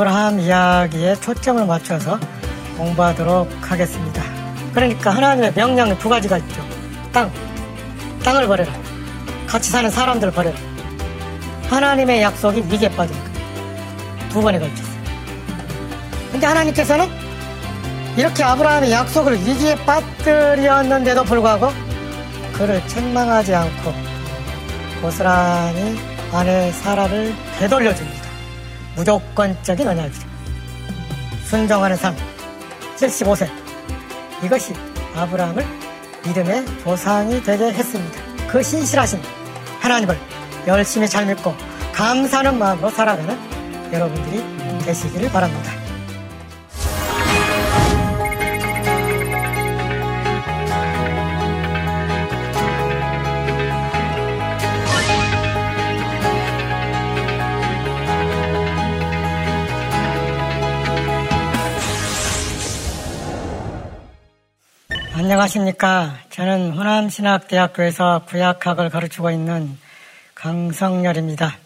아브라함 이야기에 초점을 맞춰서 공부하도록 하겠습니다. 그러니까 하나님의 명령이 두 가지가 있죠. 땅, 땅을 버려라. 같이 사는 사람들을 버려라. 하나님의 약속이 위기에 빠집니다. 두 번에 걸쳤어요. 근데 하나님께서는 이렇게 아브라함의 약속을 위기에 빠뜨렸는데도 불구하고 그를 책망하지 않고 고스란히 아내 사라를 되돌려줍니다. 무조건적인 언약이죠. 순종하는 삶. 75세. 이것이 아브라함을 믿음의 조상이 되게 했습니다. 그 신실하신 하나님을 열심히 잘 믿고 감사하는 마음으로 살아가는 여러분들이 되시기를 바랍니다. 안녕하십니까. 저는 호남신학대학교에서 구약학을 가르치고 있는 강성열입니다.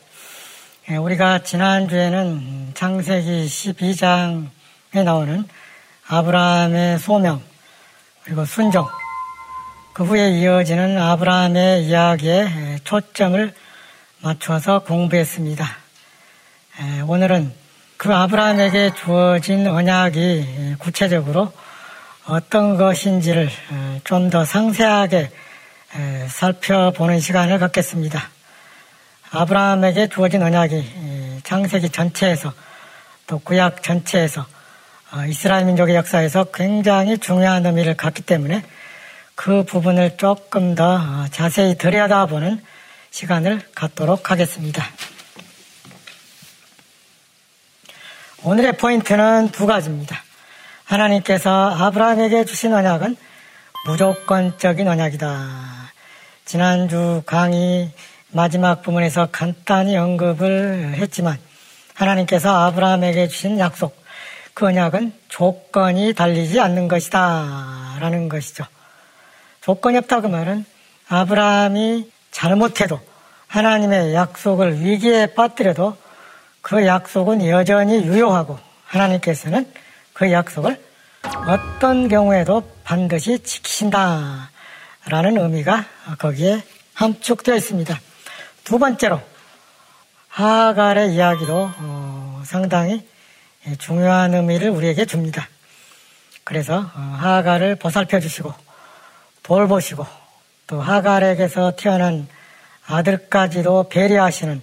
예, 우리가 지난주에는 창세기 12장에 나오는 아브라함의 소명, 그리고 순종, 그 후에 이어지는 아브라함의 이야기에 초점을 맞춰서 공부했습니다. 예, 오늘은 그 아브라함에게 주어진 언약이 구체적으로 어떤 것인지를 어, 좀더 상세하게 살펴보는 시간을 갖겠습니다. 아브라함에게 주어진 언약이 창세기 전체에서 또 구약 전체에서 어, 이스라엘 민족의 역사에서 굉장히 중요한 의미를 갖기 때문에 그 부분을 조금 더 어, 자세히 들여다보는 시간을 갖도록 하겠습니다. 오늘의 포인트는 두 가지입니다. 하나님께서 아브라함에게 주신 언약은 무조건적인 언약이다. 지난주 강의 마지막 부분에서 간단히 언급을 했지만 하나님께서 아브라함에게 주신 약속, 그 언약은 조건이 달리지 않는 것이다. 라는 것이죠. 조건이 없다 그 말은 아브라함이 잘못해도 하나님의 약속을 위기에 빠뜨려도 그 약속은 여전히 유효하고 하나님께서는 그 약속을 어떤 경우에도 반드시 지키신다. 라는 의미가 거기에 함축되어 있습니다. 두 번째로, 하갈의 이야기도 어, 상당히 중요한 의미를 우리에게 줍니다. 그래서 어, 하갈을 보살펴 주시고, 돌보시고, 또 하갈에게서 태어난 아들까지도 배려하시는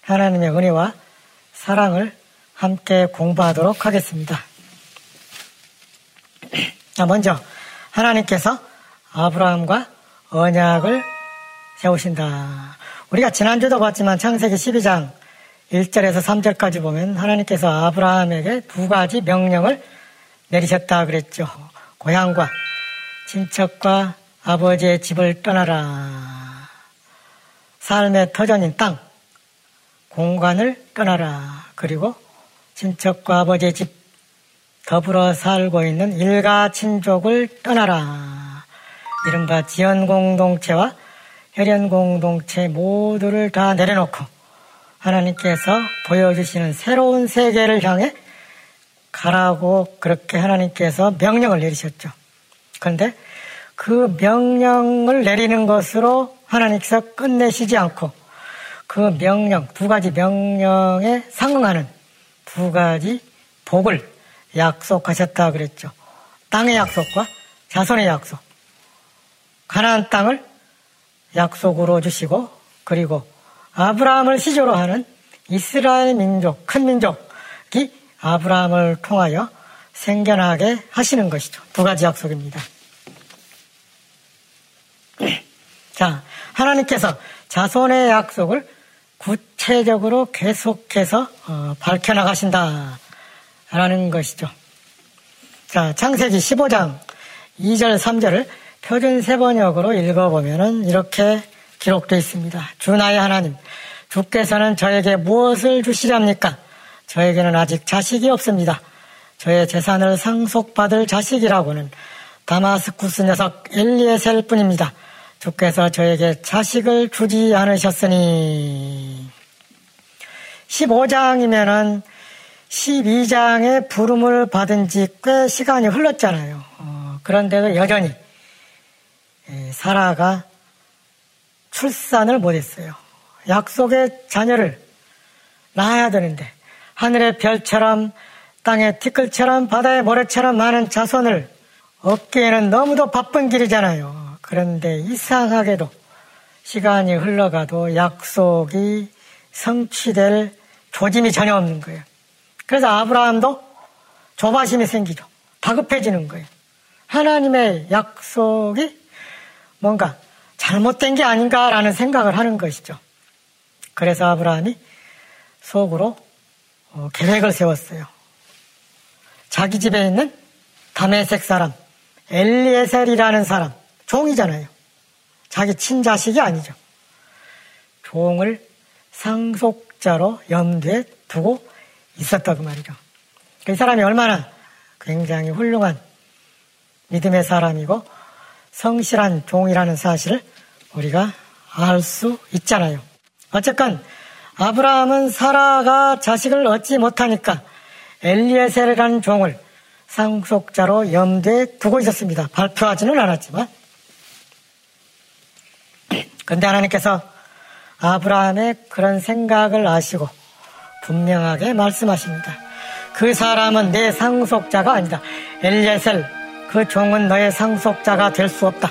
하나님의 은혜와 사랑을 함께 공부하도록 하겠습니다. 자, 먼저 하나님께서 아브라함과 언약을 세우신다. 우리가 지난주도 봤지만 창세기 12장 1절에서 3절까지 보면 하나님께서 아브라함에게 두 가지 명령을 내리셨다 그랬죠. 고향과 친척과 아버지의 집을 떠나라. 삶의 터전인 땅, 공간을 떠나라. 그리고 친척과 아버지의 집 더불어 살고 있는 일가 친족을 떠나라. 이른바 지연 공동체와 혈연 공동체 모두를 다 내려놓고 하나님께서 보여주시는 새로운 세계를 향해 가라고 그렇게 하나님께서 명령을 내리셨죠. 그런데 그 명령을 내리는 것으로 하나님께서 끝내시지 않고 그 명령, 두 가지 명령에 상응하는 두 가지 복을 약속하셨다 그랬죠. 땅의 약속과 자손의 약속. 가나안 땅을 약속으로 주시고 그리고 아브라함을 시조로 하는 이스라엘 민족, 큰 민족이 아브라함을 통하여 생겨나게 하시는 것이죠. 두 가지 약속입니다. 자, 하나님께서 자손의 약속을 구체적으로 계속해서 어, 밝혀나가신다. 라는 것이죠. 자, 창세기 15장 2절, 3절을 표준 세번역으로 읽어보면 이렇게 기록되어 있습니다. 주 나의 하나님, 주께서는 저에게 무엇을 주시렵니까? 저에게는 아직 자식이 없습니다. 저의 재산을 상속받을 자식이라고는 다마스쿠스 녀석 엘리에셀 뿐입니다. 주께서 저에게 자식을 주지 않으셨으니 15장이면은 12장의 부름을 받은 지 꽤 시간이 흘렀잖아요. 어, 그런데도 여전히 사라가 출산을 못했어요. 약속의 자녀를 낳아야 되는데 하늘의 별처럼 땅의 티끌처럼 바다의 모래처럼 많은 자손을 얻기에는 너무도 바쁜 길이잖아요. 그런데 이상하게도 시간이 흘러가도 약속이 성취될 조짐이 전혀 없는 거예요. 그래서 아브라함도 조바심이 생기죠. 다급해지는 거예요. 하나님의 약속이 뭔가 잘못된 게 아닌가라는 생각을 하는 것이죠. 그래서 아브라함이 속으로 어, 계획을 세웠어요. 자기 집에 있는 다메색 사람, 엘리에셀이라는 사람, 종이잖아요. 자기 친자식이 아니죠. 종을 상속자로 염두에 두고 있었다 그 말이죠. 이 사람이 얼마나 굉장히 훌륭한 믿음의 사람이고 성실한 종이라는 사실을 우리가 알 수 있잖아요. 어쨌건 아브라함은 사라가 자식을 얻지 못하니까 엘리에셀이라는 종을 상속자로 염두에 두고 있었습니다. 발표하지는 않았지만. 근데 하나님께서 아브라함의 그런 생각을 아시고 분명하게 말씀하십니다. 그 사람은 내 상속자가 아니다. 엘리에셀, 그 종은 너의 상속자가 될 수 없다.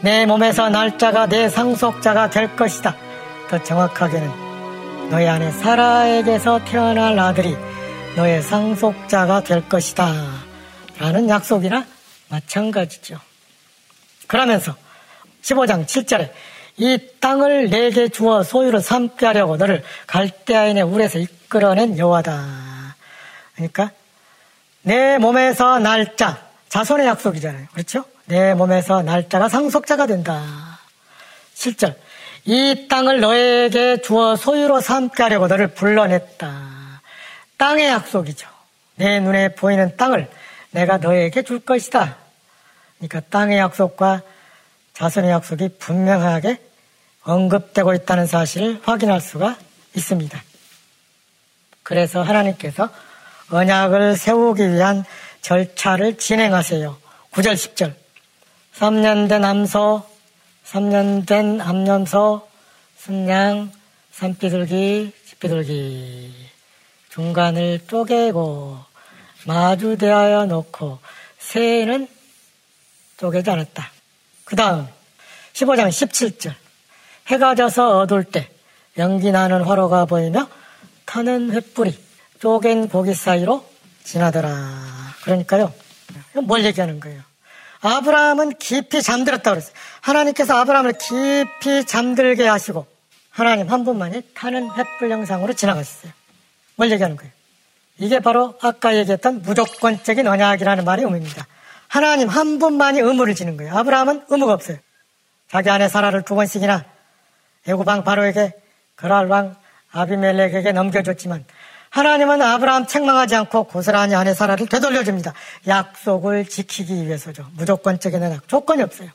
내 몸에서 날짜가 내 상속자가 될 것이다. 더 정확하게는 너희 안에 사라에게서 태어날 아들이 너의 상속자가 될 것이다. 라는 약속이나 마찬가지죠. 그러면서 15장 7절에 이 땅을 내게 주어 소유를 삼게 하려고 너를 갈대아인의 울에서 이끌어낸 여호와다. 그러니까 내 몸에서 날짜 자손의 약속이잖아요. 그렇죠? 내 몸에서 날짜가 상속자가 된다. 7절 이 땅을 너에게 주어 소유로 삼게 하려고 너를 불러냈다. 땅의 약속이죠. 내 눈에 보이는 땅을 내가 너에게 줄 것이다. 그러니까 땅의 약속과 자손의 약속이 분명하게 언급되고 있다는 사실을 확인할 수가 있습니다. 그래서 하나님께서 언약을 세우기 위한 절차를 진행하세요. 9절, 10절. 3년 된 암소, 3년 된 암염소, 순양, 산비둘기, 집비둘기. 중간을 쪼개고 마주대하여 놓고 새는 쪼개지 않았다. 그 다음 15장 17절 해가 져서 어둘 때 연기 나는 화로가 보이며 타는 횃불이 쪼갠 고기 사이로 지나더라. 그러니까요. 뭘 얘기하는 거예요? 아브라함은 깊이 잠들었다 그랬어요. 하나님께서 아브라함을 깊이 잠들게 하시고 하나님 한 분만이 타는 횃불 영상으로 지나갔어요. 뭘 얘기하는 거예요? 이게 바로 아까 얘기했던 무조건적인 언약이라는 말의 의미입니다. 하나님 한 분만이 의무를 지는 거예요. 아브라함은 의무가 없어요. 자기 아내 사라를 두 번씩이나 애구방 바로에게 그랄 왕 아비멜렉에게 넘겨줬지만 하나님은 아브라함 책망하지 않고 고스란히 아내 사라를 되돌려줍니다. 약속을 지키기 위해서죠. 무조건적인 언약. 조건이 없어요.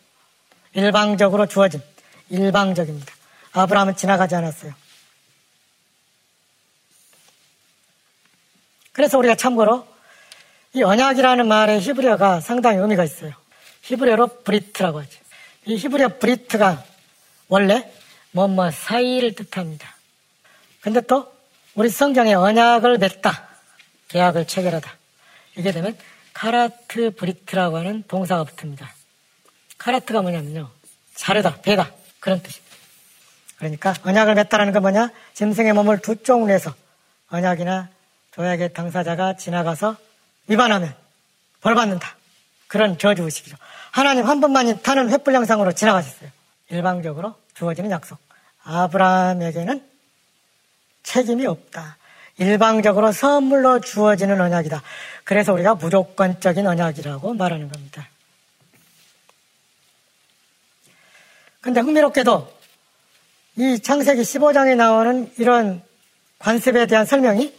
일방적으로 주어진 일방적입니다. 아브라함은 지나가지 않았어요. 그래서 우리가 참고로 이 언약이라는 말의 히브리어가 상당히 의미가 있어요. 히브리어로 브리트라고 하죠. 이 히브리어 브리트가 원래 뭐뭐 사이를 뜻합니다. 근데 또 우리 성경에 언약을 맺다, 계약을 체결하다. 이게 되면 카라트 브리트라고 하는 동사가 붙습니다. 카라트가 뭐냐면요. 자르다, 배다. 그런 뜻입니다. 그러니까 언약을 맺다라는 건 뭐냐? 짐승의 몸을 두 쪽을 내서 언약이나 조약의 당사자가 지나가서 위반하면 벌 받는다. 그런 저주의식이죠. 하나님 한 번만이 타는 횃불 영상으로 지나가셨어요. 일방적으로 주어지는 약속. 아브라함에게는 책임이 없다. 일방적으로 선물로 주어지는 언약이다. 그래서 우리가 무조건적인 언약이라고 말하는 겁니다. 근데 흥미롭게도 이 창세기 15장에 나오는 이런 관습에 대한 설명이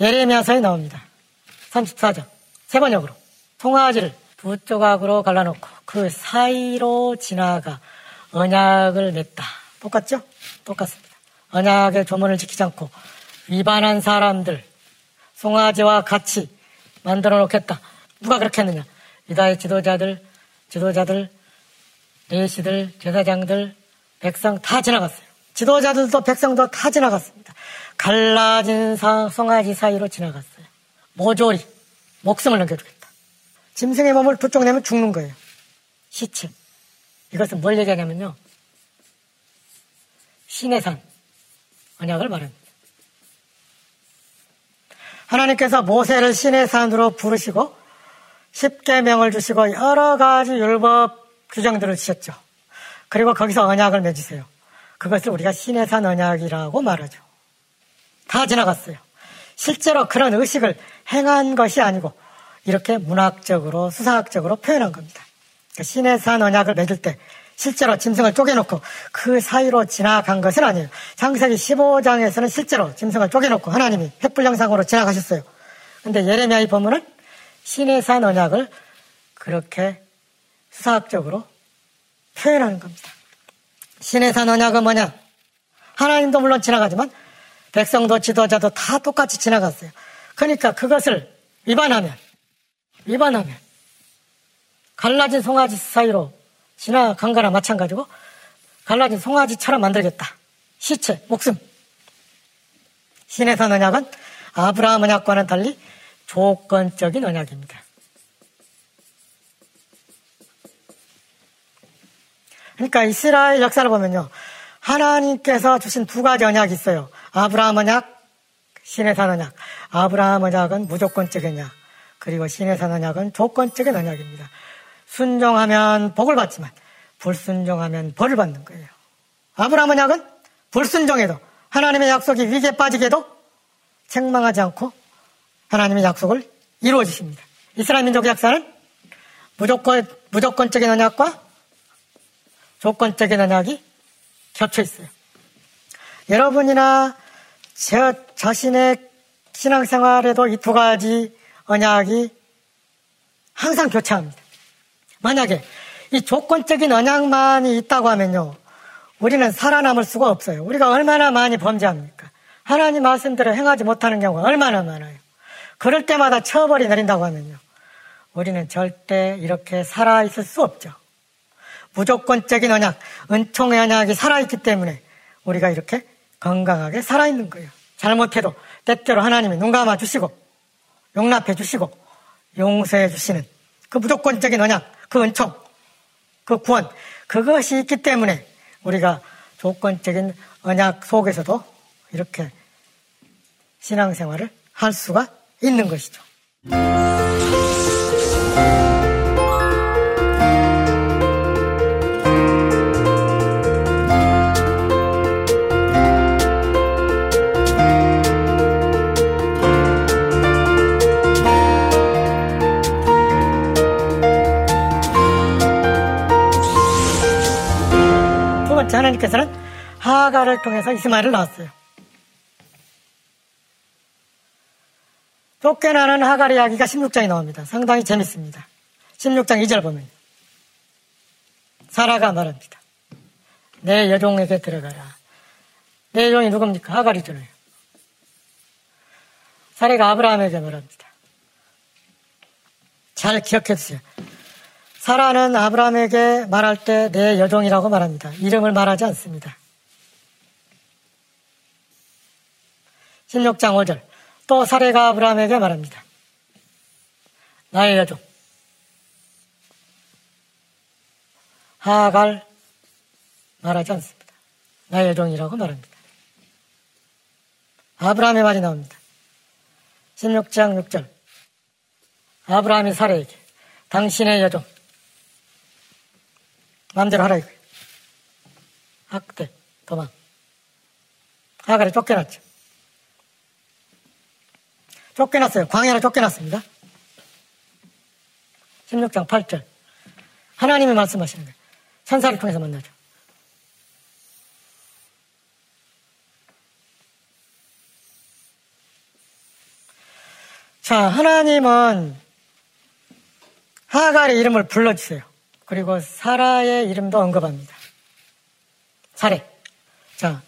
예레미야서에 나옵니다. 34장 세 번역으로 송아지를 두 조각으로 갈라놓고 그 사이로 지나가 언약을 맺다. 똑같죠? 똑같습니다. 언약의 조문을 지키지 않고 위반한 사람들 송아지와 같이 만들어 놓겠다. 누가 그렇게 했느냐? 유다의 지도자들, 지도자들, 레시들, 제사장들, 백성 다 지나갔어요. 지도자들도 백성도 다 지나갔습니다. 갈라진 송아지 사이로 지나갔어요. 모조리 목숨을 넘겨주겠다. 짐승의 몸을 부쪽 내면 죽는 거예요. 시체. 이것은 뭘 얘기하냐면요. 신의 산, 언약을 말합니다. 하나님께서 모세를 신의 산으로 부르시고 십계명을 주시고 여러 가지 율법 규정들을 주셨죠. 그리고 거기서 언약을 맺으세요. 그것을 우리가 신의 산 언약이라고 말하죠. 다 지나갔어요. 실제로 그런 의식을 행한 것이 아니고 이렇게 문학적으로 수사학적으로 표현한 겁니다. 그러니까 신의 산 언약을 맺을 때 실제로 짐승을 쪼개놓고 그 사이로 지나간 것은 아니에요. 창세기 15장에서는 실제로 짐승을 쪼개놓고 하나님이 횃불영상으로 지나가셨어요. 근데 예레미야의 본문은 신의 산 언약을 그렇게 수사학적으로 표현하는 겁니다. 신의 산 언약은 뭐냐? 하나님도 물론 지나가지만 백성도 지도자도 다 똑같이 지나갔어요. 그러니까 그것을 위반하면 위반하면 갈라진 송아지 사이로 지나간 거나 마찬가지고 갈라진 송아지처럼 만들겠다. 시체, 목숨. 신에서 언약은 아브라함 언약과는 달리 조건적인 언약입니다. 그러니까 이스라엘 역사를 보면요. 하나님께서 주신 두 가지 언약이 있어요. 아브라함 언약, 신의 산 언약. 아브라함 언약은 무조건적인 언약. 그리고 신의 산 언약은 조건적인 언약입니다. 순종하면 복을 받지만 불순종하면 벌을 받는 거예요. 아브라함 언약은 불순종해도 하나님의 약속이 위기에 빠지게도 책망하지 않고 하나님의 약속을 이루어 주십니다. 이스라엘 민족 역사는 무조건, 무조건적인 언약과 조건적인 언약이 겹쳐 있어요. 여러분이나 저 자신의 신앙생활에도 이 두 가지 언약이 항상 교차합니다. 만약에 이 조건적인 언약만이 있다고 하면요. 우리는 살아남을 수가 없어요. 우리가 얼마나 많이 범죄합니까? 하나님 말씀대로 행하지 못하는 경우가 얼마나 많아요. 그럴 때마다 처벌이 내린다고 하면요. 우리는 절대 이렇게 살아있을 수 없죠. 무조건적인 언약, 은총의 언약이 살아있기 때문에 우리가 이렇게 건강하게 살아있는 거예요. 잘못해도 때때로 하나님이 눈 감아 주시고 용납해 주시고 용서해 주시는 그 무조건적인 언약, 그 은총, 그 구원, 그것이 있기 때문에 우리가 조건적인 언약 속에서도 이렇게 신앙생활을 할 수가 있는 것이죠. 하나님께서는 하가를 통해서 이스마엘을 낳았어요. 쫓겨나는 하갈 이야기가 16장에 나옵니다. 상당히 재밌습니다. 16장 2절 보면 사라가 말합니다. 내 여종에게 들어가라. 내 여종이 누굽니까? 하갈이잖아요. 사례가 아브라함에게 말합니다. 잘 기억해 주세요. 사라는 아브라함에게 말할 때 내 여종이라고 말합니다. 이름을 말하지 않습니다. 16장 5절. 또 사례가 아브라함에게 말합니다. 나의 여종. 하갈 말하지 않습니다. 나의 여종이라고 말합니다. 아브라함의 말이 나옵니다. 16장 6절. 아브라함이 사례에게 당신의 여종 마음대로 하라 이거예요. 학대, 도망. 하갈이 쫓겨났죠. 쫓겨났어요. 광야로 쫓겨났습니다. 16장 8절. 하나님이 말씀하시는 거예요. 천사를 통해서 만나죠. 자, 하나님은 하갈의 이름을 불러주세요. 그리고 사라의 이름도 언급합니다. 사례. 자,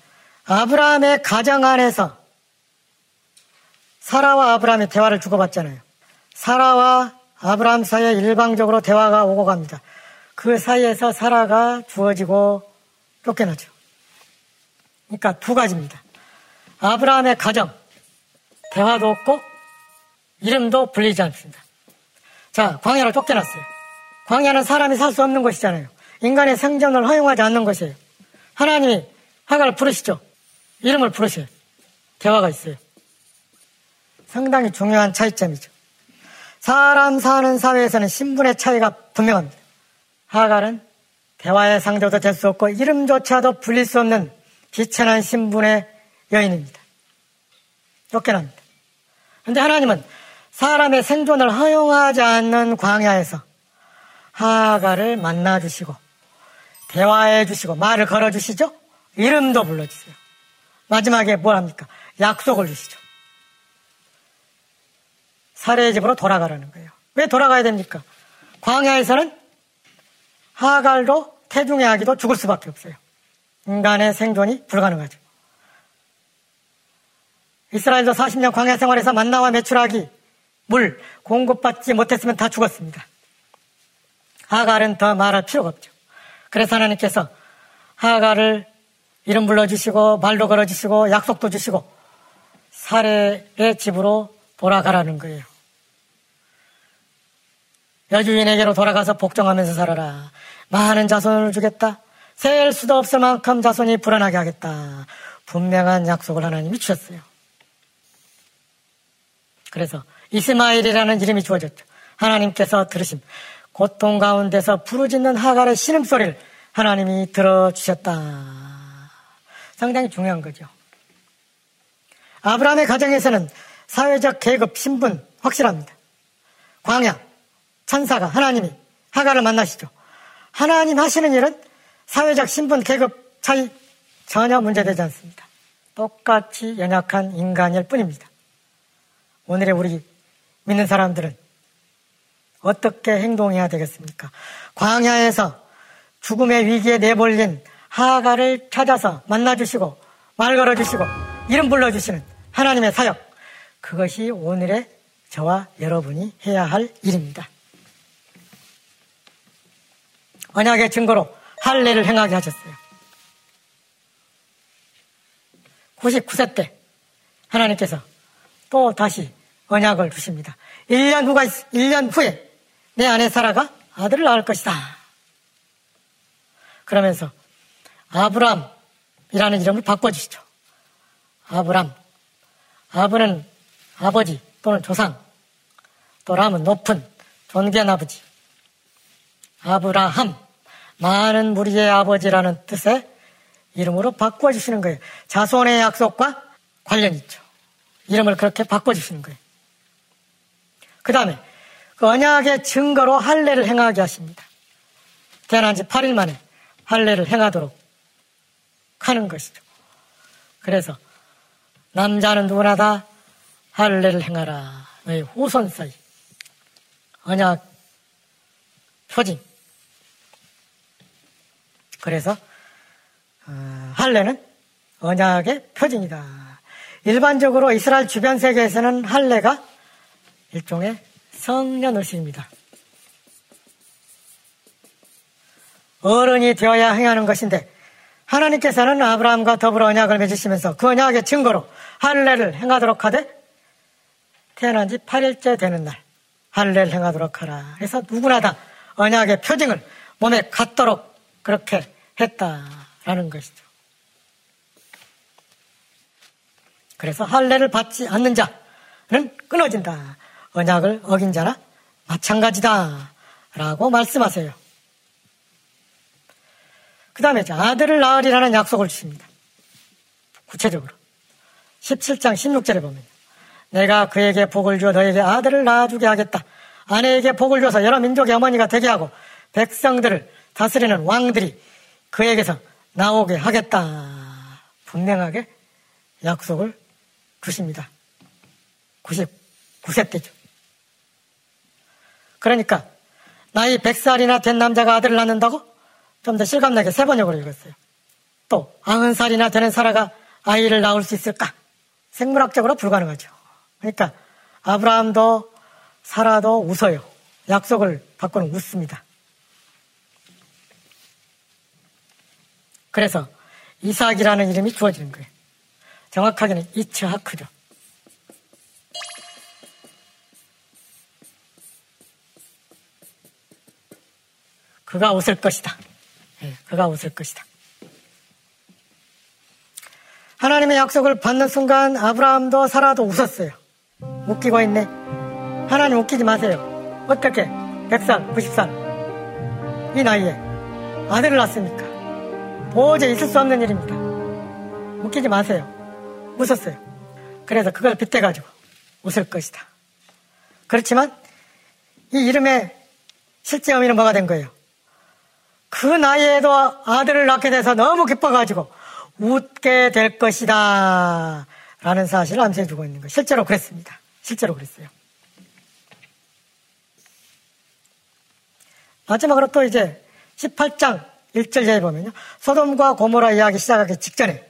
아브라함의 가정 안에서 사라와 아브라함이 대화를 주고받잖아요. 사라와 아브라함 사이에 일방적으로 대화가 오고 갑니다. 그 사이에서 사라가 주어지고 쫓겨나죠. 그러니까 두 가지입니다. 아브라함의 가정, 대화도 없고 이름도 불리지 않습니다. 자, 광야로 쫓겨났어요. 광야는 사람이 살 수 없는 곳이잖아요. 인간의 생존을 허용하지 않는 것이에요. 하나님이 하가를 부르시죠. 이름을 부르셔요. 대화가 있어요. 상당히 중요한 차이점이죠. 사람 사는 사회에서는 신분의 차이가 분명합니다. 하갈은 대화의 상대도 될 수 없고 이름조차도 불릴 수 없는 비천한 신분의 여인입니다. 쫓겨납니다. 그런데 하나님은 사람의 생존을 허용하지 않는 광야에서 하가를 만나 주시고 대화해 주시고 말을 걸어 주시죠. 이름도 불러 주세요. 마지막에 뭘 합니까? 약속을 주시죠. 사례의 집으로 돌아가라는 거예요. 왜 돌아가야 됩니까? 광야에서는 하갈도 태중의 아기도 죽을 수밖에 없어요. 인간의 생존이 불가능하죠. 이스라엘도 40년 광야 생활에서 만나와 매출하기, 물 공급받지 못했으면 다 죽었습니다. 하갈은 더 말할 필요가 없죠. 그래서 하나님께서 하갈을 이름 불러주시고 말도 걸어주시고 약속도 주시고 사례의 집으로 돌아가라는 거예요. 여주인에게로 돌아가서 복종하면서 살아라. 많은 자손을 주겠다. 셀 수도 없을 만큼 자손이 불안하게 하겠다. 분명한 약속을 하나님이 주셨어요. 그래서 이스마일이라는 이름이 주어졌죠. 하나님께서 들으심. 고통 가운데서 부르짖는 하갈의 신음소리를 하나님이 들어주셨다. 상당히 중요한 거죠. 아브라함의 가정에서는 사회적 계급, 신분 확실합니다. 광야, 천사가 하나님이 하갈을 만나시죠. 하나님 하시는 일은 사회적 신분, 계급 차이 전혀 문제되지 않습니다. 똑같이 연약한 인간일 뿐입니다. 오늘의 우리 믿는 사람들은 어떻게 행동해야 되겠습니까? 광야에서 죽음의 위기에 내몰린 하가를 찾아서 만나주시고 말 걸어주시고 이름 불러주시는 하나님의 사역 그것이 오늘의 저와 여러분이 해야 할 일입니다. 언약의 증거로 할례를 행하게 하셨어요. 99세 때 하나님께서 또 다시 언약을 주십니다. 1년 후가 1년 후에 내 아내 사라가 아들을 낳을 것이다. 그러면서 아브람이라는 이름을 바꿔주시죠. 아브람. 아브는 아버지 또는 조상. 또 람은 높은 존귀한 아버지. 아브라함. 많은 무리의 아버지라는 뜻의 이름으로 바꿔주시는 거예요. 자손의 약속과 관련이 있죠. 이름을 그렇게 바꿔주시는 거예요. 그 다음에 그 언약의 증거로 할례를 행하게 하십니다. 태어난 지 8일 만에 할례를 행하도록 하는 것이죠. 그래서 남자는 누구나 다 할례를 행하라. 너희 후손 사이 언약 표징. 그래서 어, 할례는 언약의 표징이다. 일반적으로 이스라엘 주변 세계에서는 할례가 일종의 성년의식입니다. 어른이 되어야 행하는 것인데 하나님께서는 아브라함과 더불어 언약을 맺으시면서 그 언약의 증거로 할례를 행하도록 하되 태어난 지 8일째 되는 날 할례를 행하도록 하라. 그래서 누구나 다 언약의 표징을 몸에 갖도록 그렇게 했다라는 것이죠. 그래서 할례를 받지 않는 자는 끊어진다. 언약을 어긴 자나 마찬가지다. 라고 말씀하세요. 그 다음에 아들을 낳으리라는 약속을 주십니다. 구체적으로. 17장 16절에 보면 내가 그에게 복을 주어 너에게 아들을 낳아주게 하겠다. 아내에게 복을 줘서 여러 민족의 어머니가 되게 하고 백성들을 다스리는 왕들이 그에게서 나오게 하겠다. 분명하게 약속을 주십니다. 99세 때죠. 그러니까 나이 100살이나 된 남자가 아들을 낳는다고? 좀 더 실감나게 세 번역으로 읽었어요. 또 90살이나 되는 사라가 아이를 낳을 수 있을까? 생물학적으로 불가능하죠. 그러니까 아브라함도 사라도 웃어요. 약속을 받고는 웃습니다. 그래서 이삭이라는 이름이 주어지는 거예요. 정확하게는 이츠하크죠. 그가 웃을 것이다. 네, 그가 웃을 것이다. 하나님의 약속을 받는 순간 아브라함도 사라도 웃었어요. 웃기고 있네. 하나님 웃기지 마세요. 어떻게 100살, 90살 이 나이에 아들을 낳습니까? 도저히 있을 수 없는 일입니다. 웃기지 마세요. 웃었어요. 그래서 그걸 빗대가지고 웃을 것이다. 그렇지만 이 이름의 실제 의미는 뭐가 된 거예요? 그 나이에도 아들을 낳게 돼서 너무 기뻐가지고 웃게 될 것이다. 라는 사실을 암시해주고 있는 거예요. 실제로 그랬습니다. 실제로 그랬어요. 마지막으로 또 이제 18장 1절에 보면요. 소돔과 고모라 이야기 시작하기 직전에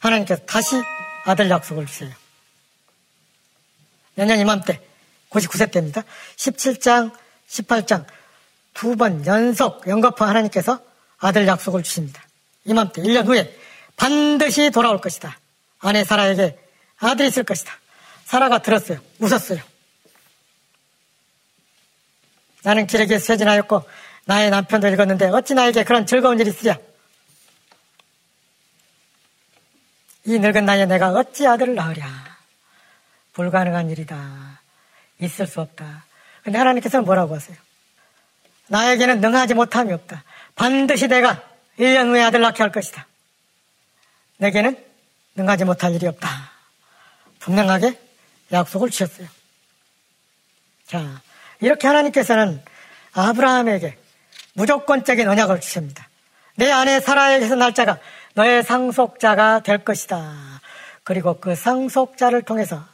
하나님께서 다시 아들 약속을 주세요. 내년 이맘때 99세 때입니다. 17장, 18장 두 번 연속 연거푸 하나님께서 아들 약속을 주십니다. 이맘때 1년 후에 반드시 돌아올 것이다. 아내 사라에게 아들이 있을 것이다. 사라가 들었어요. 웃었어요. 나는 길에게 쇠진하였고 나의 남편도 읽었는데 어찌 나에게 그런 즐거운 일이 있으랴? 이 늙은 나이에 내가 어찌 아들을 낳으랴? 불가능한 일이다. 있을 수 없다. 근데 하나님께서는 뭐라고 하세요? 나에게는 능하지 못함이 없다. 반드시 내가 1년 후에 아들 낳게 할 것이다. 내게는 능하지 못할 일이 없다. 분명하게 약속을 주셨어요. 자, 이렇게 하나님께서는 아브라함에게 무조건적인 언약을 주십니다. 내 아내 사라에게서 날짜가 너의 상속자가 될 것이다. 그리고 그 상속자를 통해서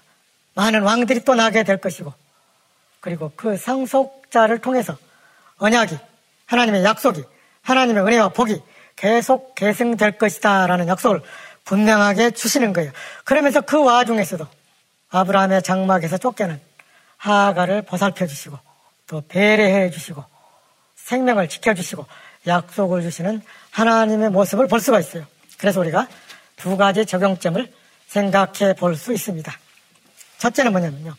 많은 왕들이 또 나게 될 것이고, 그리고 그 상속자를 통해서 언약이, 하나님의 약속이, 하나님의 은혜와 복이 계속 계승될 것이다. 라는 약속을 분명하게 주시는 거예요. 그러면서 그 와중에서도 아브라함의 장막에서 쫓겨난 하가를 보살펴 주시고, 또 배려해 주시고, 생명을 지켜 주시고 약속을 주시는 하나님의 모습을 볼 수가 있어요. 그래서 우리가 두 가지 적용점을 생각해 볼 수 있습니다. 첫째는 뭐냐면요.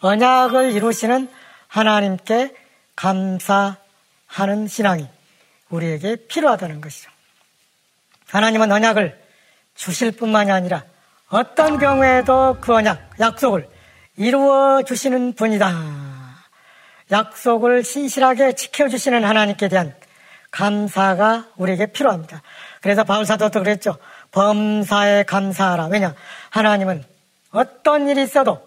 언약을 이루시는 하나님께 감사하는 신앙이 우리에게 필요하다는 것이죠. 하나님은 언약을 주실 뿐만이 아니라 어떤 경우에도 그 언약, 약속을 이루어 주시는 분이다. 약속을 신실하게 지켜주시는 하나님께 대한 감사가 우리에게 필요합니다. 그래서 바울사도도 그랬죠. 범사에 감사하라. 왜냐? 하나님은 어떤 일이 있어도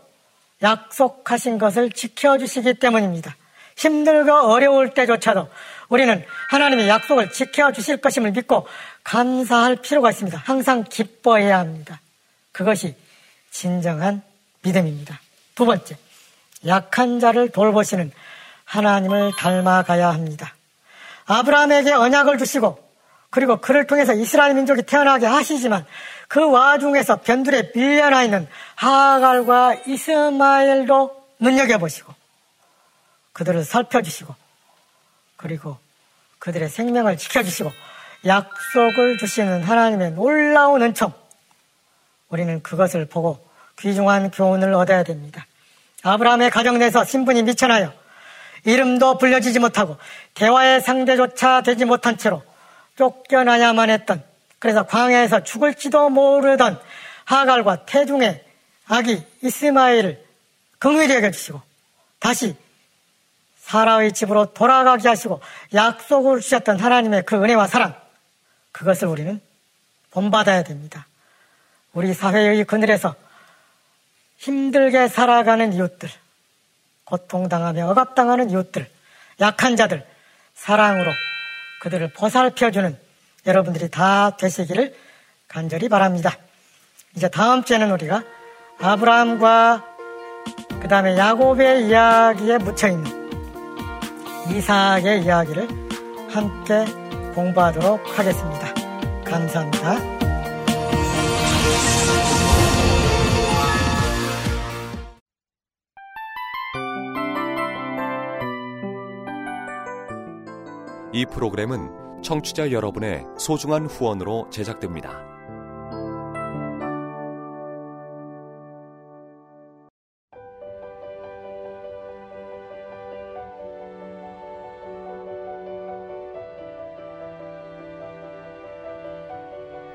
약속하신 것을 지켜주시기 때문입니다. 힘들고 어려울 때조차도 우리는 하나님의 약속을 지켜주실 것임을 믿고 감사할 필요가 있습니다. 항상 기뻐해야 합니다. 그것이 진정한 믿음입니다. 두 번째, 약한 자를 돌보시는 하나님을 닮아가야 합니다. 아브라함에게 언약을 주시고 그리고 그를 통해서 이스라엘 민족이 태어나게 하시지만 그 와중에서 변두리에 밀려나 있는 하갈과 이스마엘도 눈여겨보시고 그들을 살펴주시고 그리고 그들의 생명을 지켜주시고 약속을 주시는 하나님의 놀라운 은총 우리는 그것을 보고 귀중한 교훈을 얻어야 됩니다. 아브라함의 가정 내서 신분이 미천하여 이름도 불려지지 못하고 대화의 상대조차 되지 못한 채로 쫓겨나야만 했던 그래서 광야에서 죽을지도 모르던 하갈과 태중의 아기 이스마엘을 긍휼히 여겨주시고 다시 사라의 집으로 돌아가게 하시고 약속을 주셨던 하나님의 그 은혜와 사랑 그것을 우리는 본받아야 됩니다. 우리 사회의 그늘에서 힘들게 살아가는 이웃들 고통당하며 억압당하는 이웃들, 약한 자들, 사랑으로 그들을 보살펴주는 여러분들이 다 되시기를 간절히 바랍니다. 이제 다음 주에는 우리가 아브라함과 그 다음에 야곱의 이야기에 묻혀있는 이삭의 이야기를 함께 공부하도록 하겠습니다. 감사합니다. 이 프로그램은 청취자 여러분의 소중한 후원으로 제작됩니다.